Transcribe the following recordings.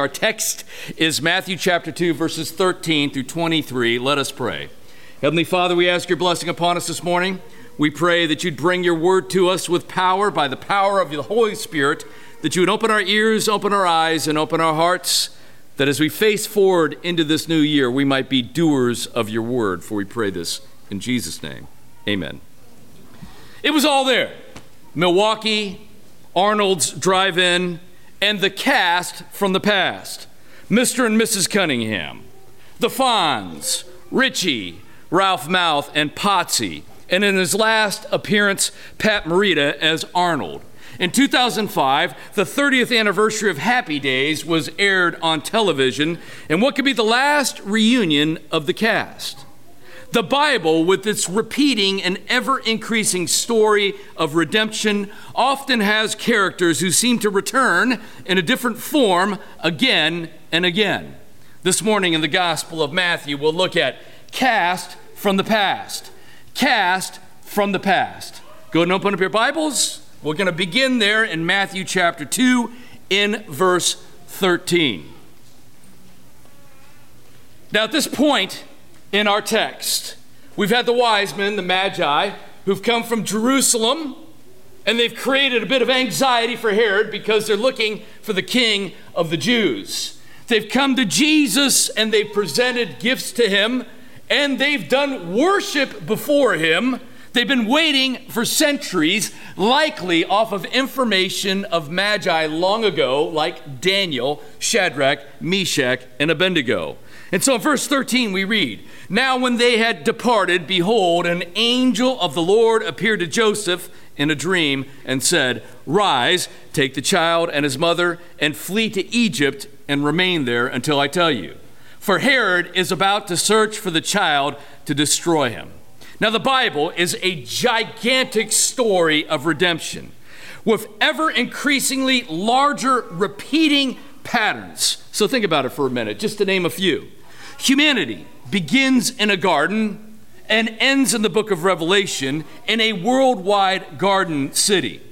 Our text is Matthew chapter 2, verses 13 through 23. Let us pray. Heavenly Father, we ask your blessing upon us this morning. We pray that you'd bring your word to us with power by the power of the Holy Spirit, that you would open our ears, open our eyes, and open our hearts, that as we face forward into this new year, we might be doers of your word. For we pray this in Jesus' name. Amen. It was all there Milwaukee, Arnold's Drive In, and the cast from the past Mr. and Mrs. Cunningham, the Fonz, Richie, Ralph Malph, and Potsy, and in his last appearance, Pat Morita as Arnold. In 2005, the 30th anniversary of Happy Days was aired on television, and what could be the last reunion of the cast? The Bible, with its repeating and ever increasing story of redemption, often has characters who seem to return in a different form again and again. This morning in the Gospel of Matthew, we'll look at cast from the past. Cast from the past. Go and open up your Bibles. We're going to begin there in Matthew chapter 2 in verse 13. Now, at this point, in our text. We've had the wise men, the magi, who've come from Jerusalem, and they've created a bit of anxiety for Herod because they're looking for the king of the Jews. They've come to Jesus and they've presented gifts to him, and they've done worship before him. They've been waiting for centuries, likely off of information of Magi long ago, like Daniel, Shadrach, Meshach, and Abednego. And so in verse 13 we read, Now when they had departed, behold, an angel of the Lord appeared to Joseph in a dream and said, Rise, take the child and his mother, and flee to Egypt and remain there until I tell you. For Herod is about to search for the child to destroy him. Now the Bible is a gigantic story of redemption with ever increasingly larger repeating patterns. So think about it for a minute, just to name a few. Humanity begins in a garden and ends in the book of Revelation in a worldwide garden city.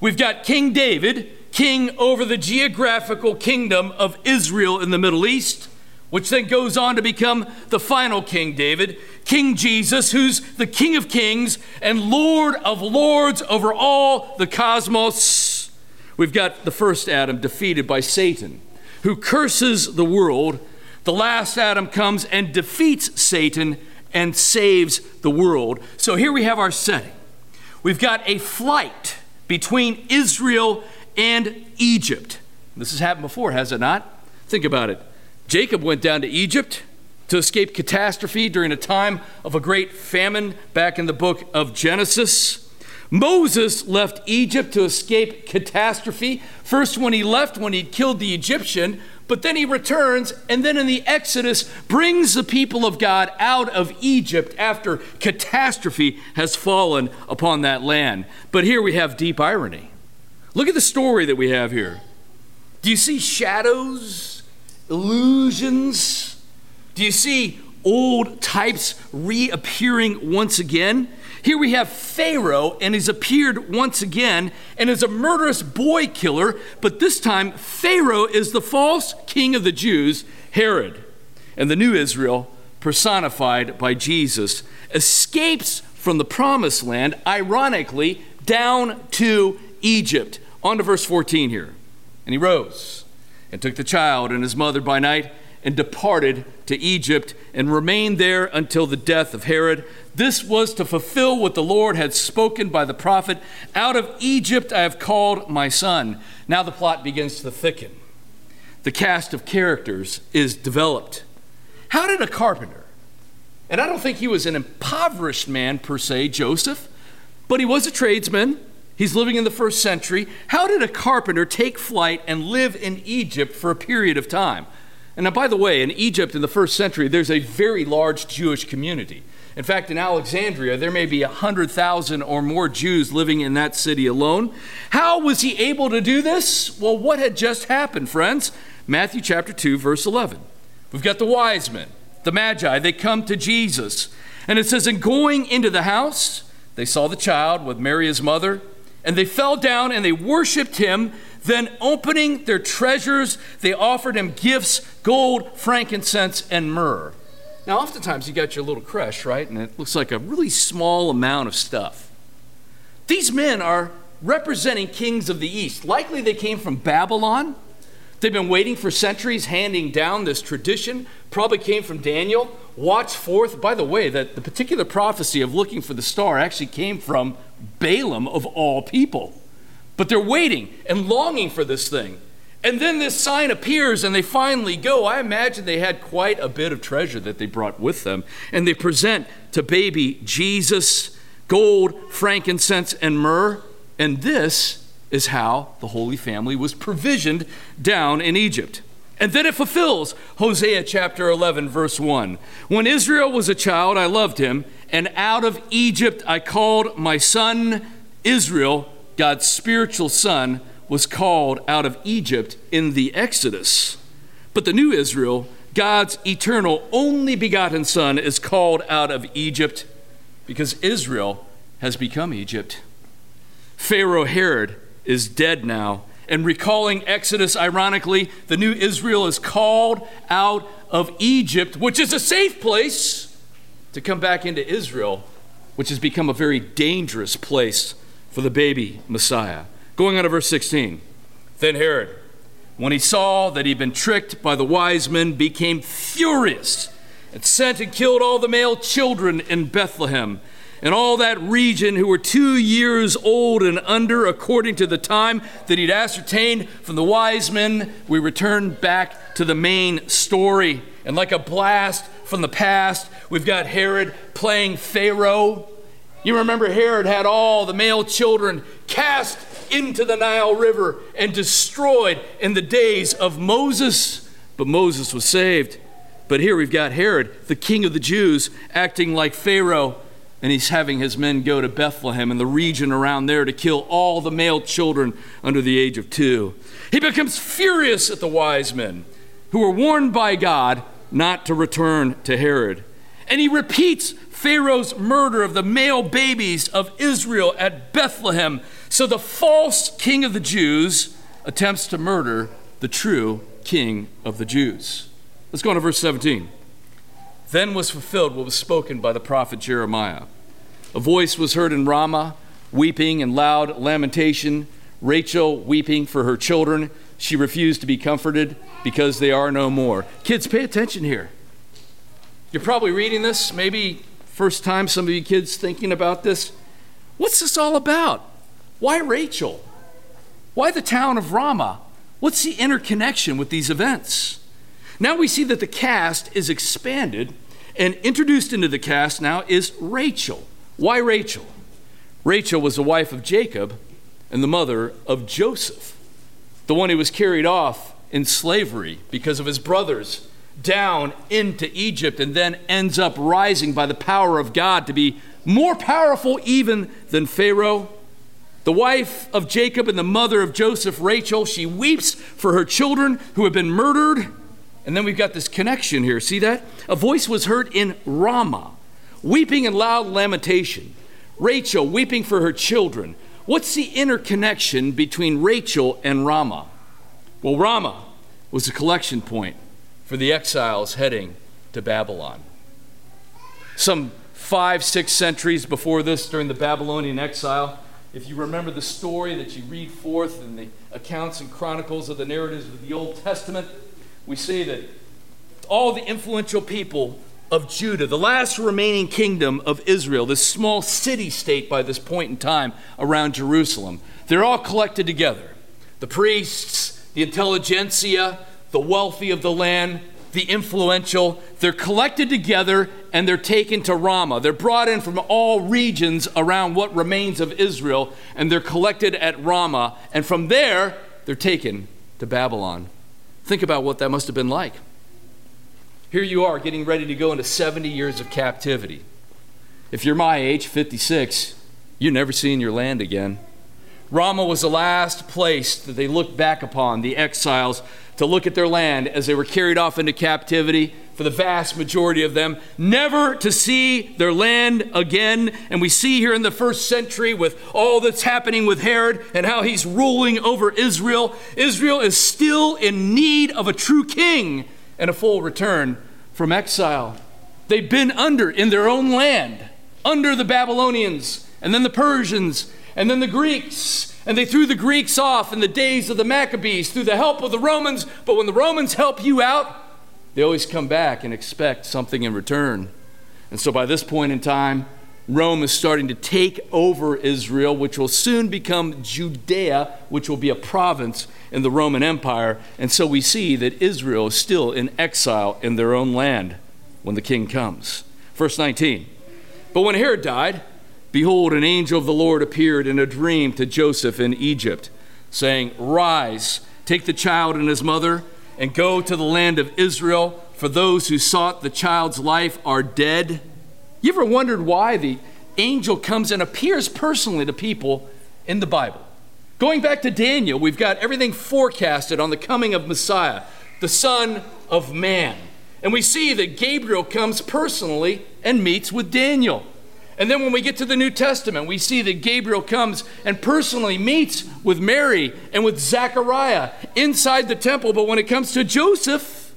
We've got King David, king over the geographical kingdom of Israel in the Middle East, which then goes on to become the final King David, King Jesus, who's the King of Kings and Lord of Lords over all the cosmos. We've got the first Adam defeated by Satan, who curses the world the last Adam comes and defeats Satan and saves the world. So here we have our setting. We've got a flight between Israel and Egypt. This has happened before, has it not? Think about it. Jacob went down to Egypt to escape catastrophe during a time of a great famine back in the book of Genesis. Moses left Egypt to escape catastrophe. First, when he left, when he'd killed the Egyptian, but then he returns and then in the Exodus brings the people of God out of Egypt after catastrophe has fallen upon that land. But here we have deep irony. Look at the story that we have here. Do you see shadows, illusions? Do you see old types reappearing once again? Here we have Pharaoh, and he's appeared once again and is a murderous boy killer, but this time Pharaoh is the false king of the Jews, Herod. And the new Israel, personified by Jesus, escapes from the promised land, ironically, down to Egypt. On to verse 14 here. And he rose and took the child and his mother by night and departed to Egypt and remained there until the death of Herod. This was to fulfill what the Lord had spoken by the prophet Out of Egypt I have called my son. Now the plot begins to thicken. The cast of characters is developed. How did a carpenter, and I don't think he was an impoverished man per se, Joseph, but he was a tradesman. He's living in the first century. How did a carpenter take flight and live in Egypt for a period of time? And now, by the way, in Egypt in the first century, there's a very large Jewish community. In fact, in Alexandria, there may be 100,000 or more Jews living in that city alone. How was he able to do this? Well, what had just happened, friends? Matthew chapter 2, verse 11. We've got the wise men, the magi, they come to Jesus. And it says, In going into the house, they saw the child with Mary, his mother, and they fell down and they worshiped him. Then, opening their treasures, they offered him gifts gold, frankincense, and myrrh. Now, oftentimes you got your little crush, right? And it looks like a really small amount of stuff. These men are representing kings of the East. Likely they came from Babylon. They've been waiting for centuries, handing down this tradition. Probably came from Daniel. Watch forth. By the way, that the particular prophecy of looking for the star actually came from Balaam of all people. But they're waiting and longing for this thing. And then this sign appears and they finally go. I imagine they had quite a bit of treasure that they brought with them. And they present to baby Jesus gold, frankincense, and myrrh. And this is how the Holy Family was provisioned down in Egypt. And then it fulfills Hosea chapter 11, verse 1. When Israel was a child, I loved him, and out of Egypt I called my son Israel, God's spiritual son was called out of Egypt in the Exodus. But the new Israel, God's eternal, only begotten Son, is called out of Egypt because Israel has become Egypt. Pharaoh Herod is dead now. And recalling Exodus, ironically, the new Israel is called out of Egypt, which is a safe place, to come back into Israel, which has become a very dangerous place for the baby Messiah. Going on to verse 16. Then Herod, when he saw that he'd been tricked by the wise men, became furious and sent and killed all the male children in Bethlehem and all that region who were two years old and under, according to the time that he'd ascertained from the wise men. We return back to the main story. And like a blast from the past, we've got Herod playing Pharaoh. You remember Herod had all the male children cast into the Nile River and destroyed in the days of Moses, but Moses was saved. But here we've got Herod, the king of the Jews, acting like Pharaoh, and he's having his men go to Bethlehem and the region around there to kill all the male children under the age of two. He becomes furious at the wise men who were warned by God not to return to Herod. And he repeats Pharaoh's murder of the male babies of Israel at Bethlehem. So the false king of the Jews attempts to murder the true king of the Jews. Let's go on to verse 17. Then was fulfilled what was spoken by the prophet Jeremiah. A voice was heard in Ramah, weeping and loud lamentation, Rachel weeping for her children. She refused to be comforted because they are no more. Kids, pay attention here. You're probably reading this, maybe First time some of you kids thinking about this. What's this all about? Why Rachel? Why the town of Ramah? What's the interconnection with these events? Now we see that the cast is expanded, and introduced into the cast now is Rachel. Why Rachel? Rachel was the wife of Jacob and the mother of Joseph, the one who was carried off in slavery because of his brothers down into Egypt and then ends up rising by the power of God to be more powerful even than Pharaoh. The wife of Jacob and the mother of Joseph, Rachel, she weeps for her children who have been murdered. And then we've got this connection here. See that? A voice was heard in Ramah, weeping in loud lamentation. Rachel weeping for her children. What's the interconnection between Rachel and Ramah? Well, Ramah was a collection point for the exiles heading to Babylon. Some five, six centuries before this, during the Babylonian exile, if you remember the story that you read forth in the accounts and chronicles of the narratives of the Old Testament, we see that all the influential people of Judah, the last remaining kingdom of Israel, this small city state by this point in time around Jerusalem, they're all collected together. The priests, the intelligentsia, the wealthy of the land, the influential. They're collected together and they're taken to Ramah. They're brought in from all regions around what remains of Israel and they're collected at Ramah. And from there, they're taken to Babylon. Think about what that must have been like. Here you are getting ready to go into 70 years of captivity. If you're my age, 56, you're never seeing your land again. Ramah was the last place that they looked back upon, the exiles, to look at their land as they were carried off into captivity, for the vast majority of them, never to see their land again. And we see here in the first century, with all that's happening with Herod and how he's ruling over Israel, Israel is still in need of a true king and a full return from exile. They've been under in their own land, under the Babylonians, and then the Persians, and then the Greeks. And they threw the Greeks off in the days of the Maccabees through the help of the Romans. But when the Romans help you out, they always come back and expect something in return. And so by this point in time, Rome is starting to take over Israel, which will soon become Judea, which will be a province in the Roman Empire. And so we see that Israel is still in exile in their own land when the king comes. Verse 19. But when Herod died, behold, an angel of the Lord appeared in a dream to Joseph in Egypt, saying, Rise, take the child and his mother, and go to the land of Israel, for those who sought the child's life are dead. You ever wondered why the angel comes and appears personally to people in the Bible? Going back to Daniel, we've got everything forecasted on the coming of Messiah, the Son of Man. And we see that Gabriel comes personally and meets with Daniel. And then when we get to the New Testament, we see that Gabriel comes and personally meets with Mary and with Zechariah inside the temple. But when it comes to Joseph,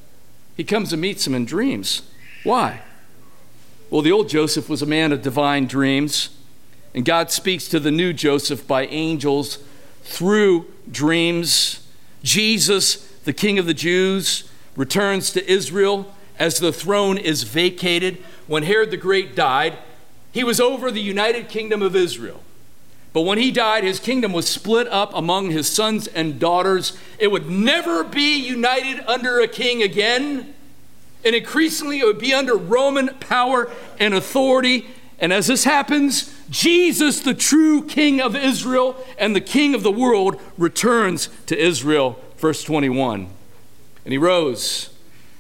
he comes and meets him in dreams. Why? Well, the old Joseph was a man of divine dreams, and God speaks to the new Joseph by angels through dreams. Jesus, the King of the Jews, returns to Israel as the throne is vacated. When Herod the Great died, he was over the united kingdom of Israel. But when he died, his kingdom was split up among his sons and daughters. It would never be united under a king again. And increasingly, it would be under Roman power and authority. And as this happens, Jesus, the true king of Israel and the king of the world, returns to Israel. Verse 21. And he rose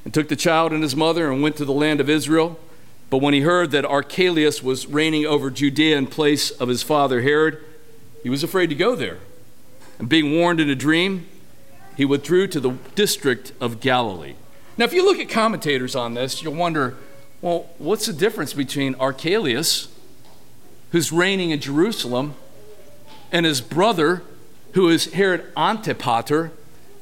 and took the child and his mother and went to the land of Israel. But when he heard that Archelaus was reigning over Judea in place of his father Herod, he was afraid to go there. And being warned in a dream, he withdrew to the district of Galilee. Now, if you look at commentators on this, you'll wonder well, what's the difference between Archelaus, who's reigning in Jerusalem, and his brother, who is Herod Antipater?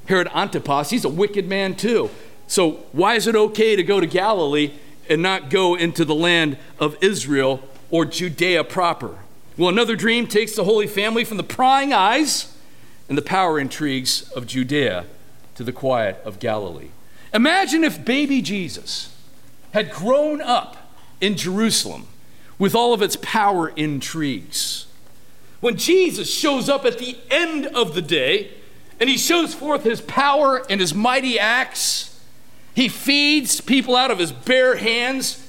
Herod Antipas, he's a wicked man too. So, why is it okay to go to Galilee and not go into the land of Israel or Judea proper? Well, another dream takes the Holy Family from the prying eyes and the power intrigues of Judea to the quiet of Galilee. Imagine if baby Jesus had grown up in Jerusalem with all of its power intrigues. When Jesus shows up at the end of the day and he shows forth his power and his mighty acts, he feeds people out of his bare hands.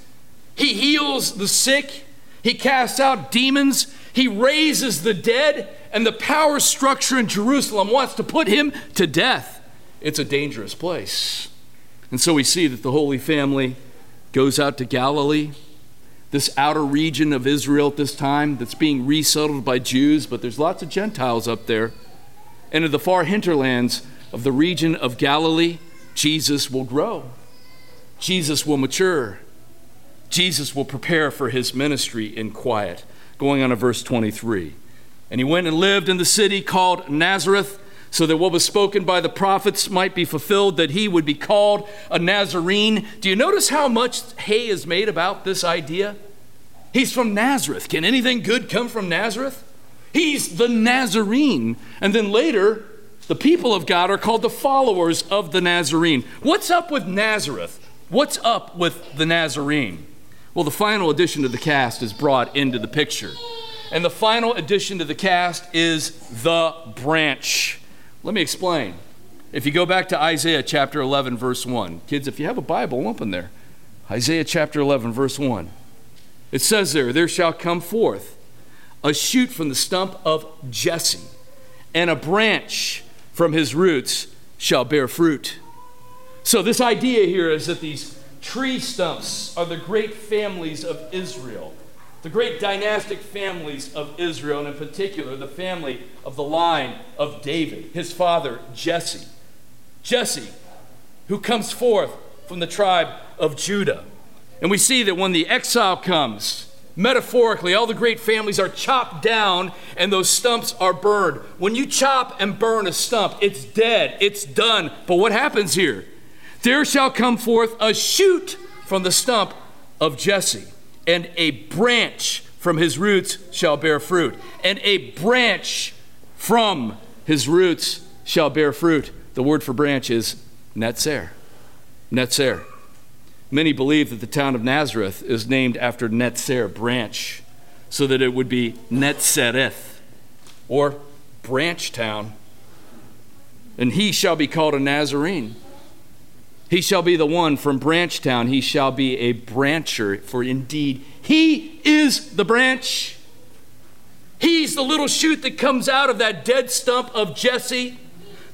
He heals the sick. He casts out demons. He raises the dead. And the power structure in Jerusalem wants to put him to death. It's a dangerous place. And so we see that the Holy Family goes out to Galilee, this outer region of Israel at this time that's being resettled by Jews, but there's lots of Gentiles up there. And in the far hinterlands of the region of Galilee, Jesus will grow, Jesus will mature, Jesus will prepare for his ministry in quiet. Going on to verse 23. And he went and lived in the city called Nazareth, so that what was spoken by the prophets might be fulfilled, that he would be called a Nazarene. Do you notice how much hay is made about this idea? He's from Nazareth. Can anything good come from Nazareth? He's the Nazarene. And then later, the people of God are called the followers of the Nazarene. What's up with Nazareth? What's up with the Nazarene? Well, the final addition to the cast is brought into the picture. And the final addition to the cast is the branch. Let me explain. If you go back to Isaiah chapter 11, verse 1, kids, if you have a Bible, open there. Isaiah chapter 11, verse 1. It says there, There shall come forth a shoot from the stump of Jesse, and a branch from his roots shall bear fruit. So, this idea here is that these tree stumps are the great families of Israel. the great dynastic families of Israel, and in particular the family of the line of David, his father Jesse. Jesse, who comes forth from the tribe of Judah. And we see that when the exile comes, metaphorically, all the great families are chopped down and those stumps are burned. When you chop and burn a stump, it's dead, it's done. But what happens here? There shall come forth a shoot from the stump of Jesse, and a branch from his roots shall bear fruit. And a branch from his roots shall bear fruit. The word for branch is netzer. Netzer. Many believe that the town of Nazareth is named after Netzer, branch, so that it would be Netzereth, or branch town. And he shall be called a Nazarene. He shall be the one from Branch Town. He shall be a brancher, for indeed he is the branch. He's the little shoot that comes out of that dead stump of Jesse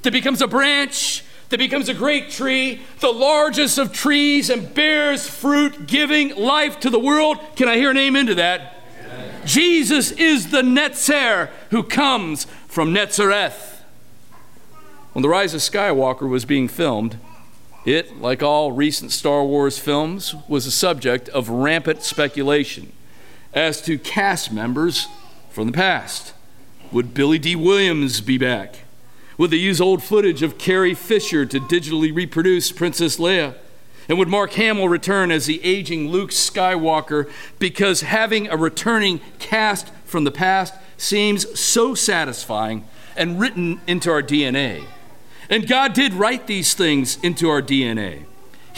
that becomes a branch that becomes a great tree, the largest of trees, and bears fruit, giving life to the world. Can I hear an amen to that? Amen. Jesus is the Netzer who comes from Netzareth. When The Rise of Skywalker was being filmed, it, like all recent Star Wars films, was a subject of rampant speculation as to cast members from the past. Would Billy Dee Williams be back? Would they use old footage of Carrie Fisher to digitally reproduce Princess Leia? And would Mark Hamill return as the aging Luke Skywalker? Because having a returning cast from the past seems so satisfying and written into our DNA. And God did write these things into our DNA.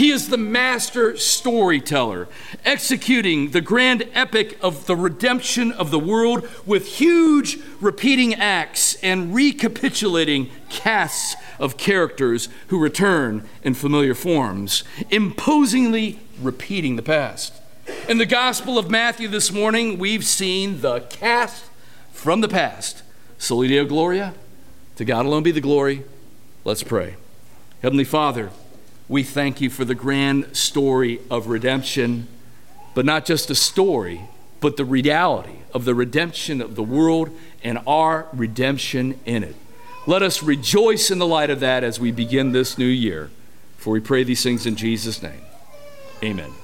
He is the master storyteller, executing the grand epic of the redemption of the world with huge repeating acts and recapitulating casts of characters who return in familiar forms, imposingly repeating the past. In the Gospel of Matthew this morning, we've seen the cast from the past. Soli Deo Gloria, to God alone be the glory. Let's pray. Heavenly Father, we thank you for the grand story of redemption, but not just a story, but the reality of the redemption of the world and our redemption in it. Let us rejoice in the light of that as we begin this new year. For we pray these things in Jesus' name. Amen.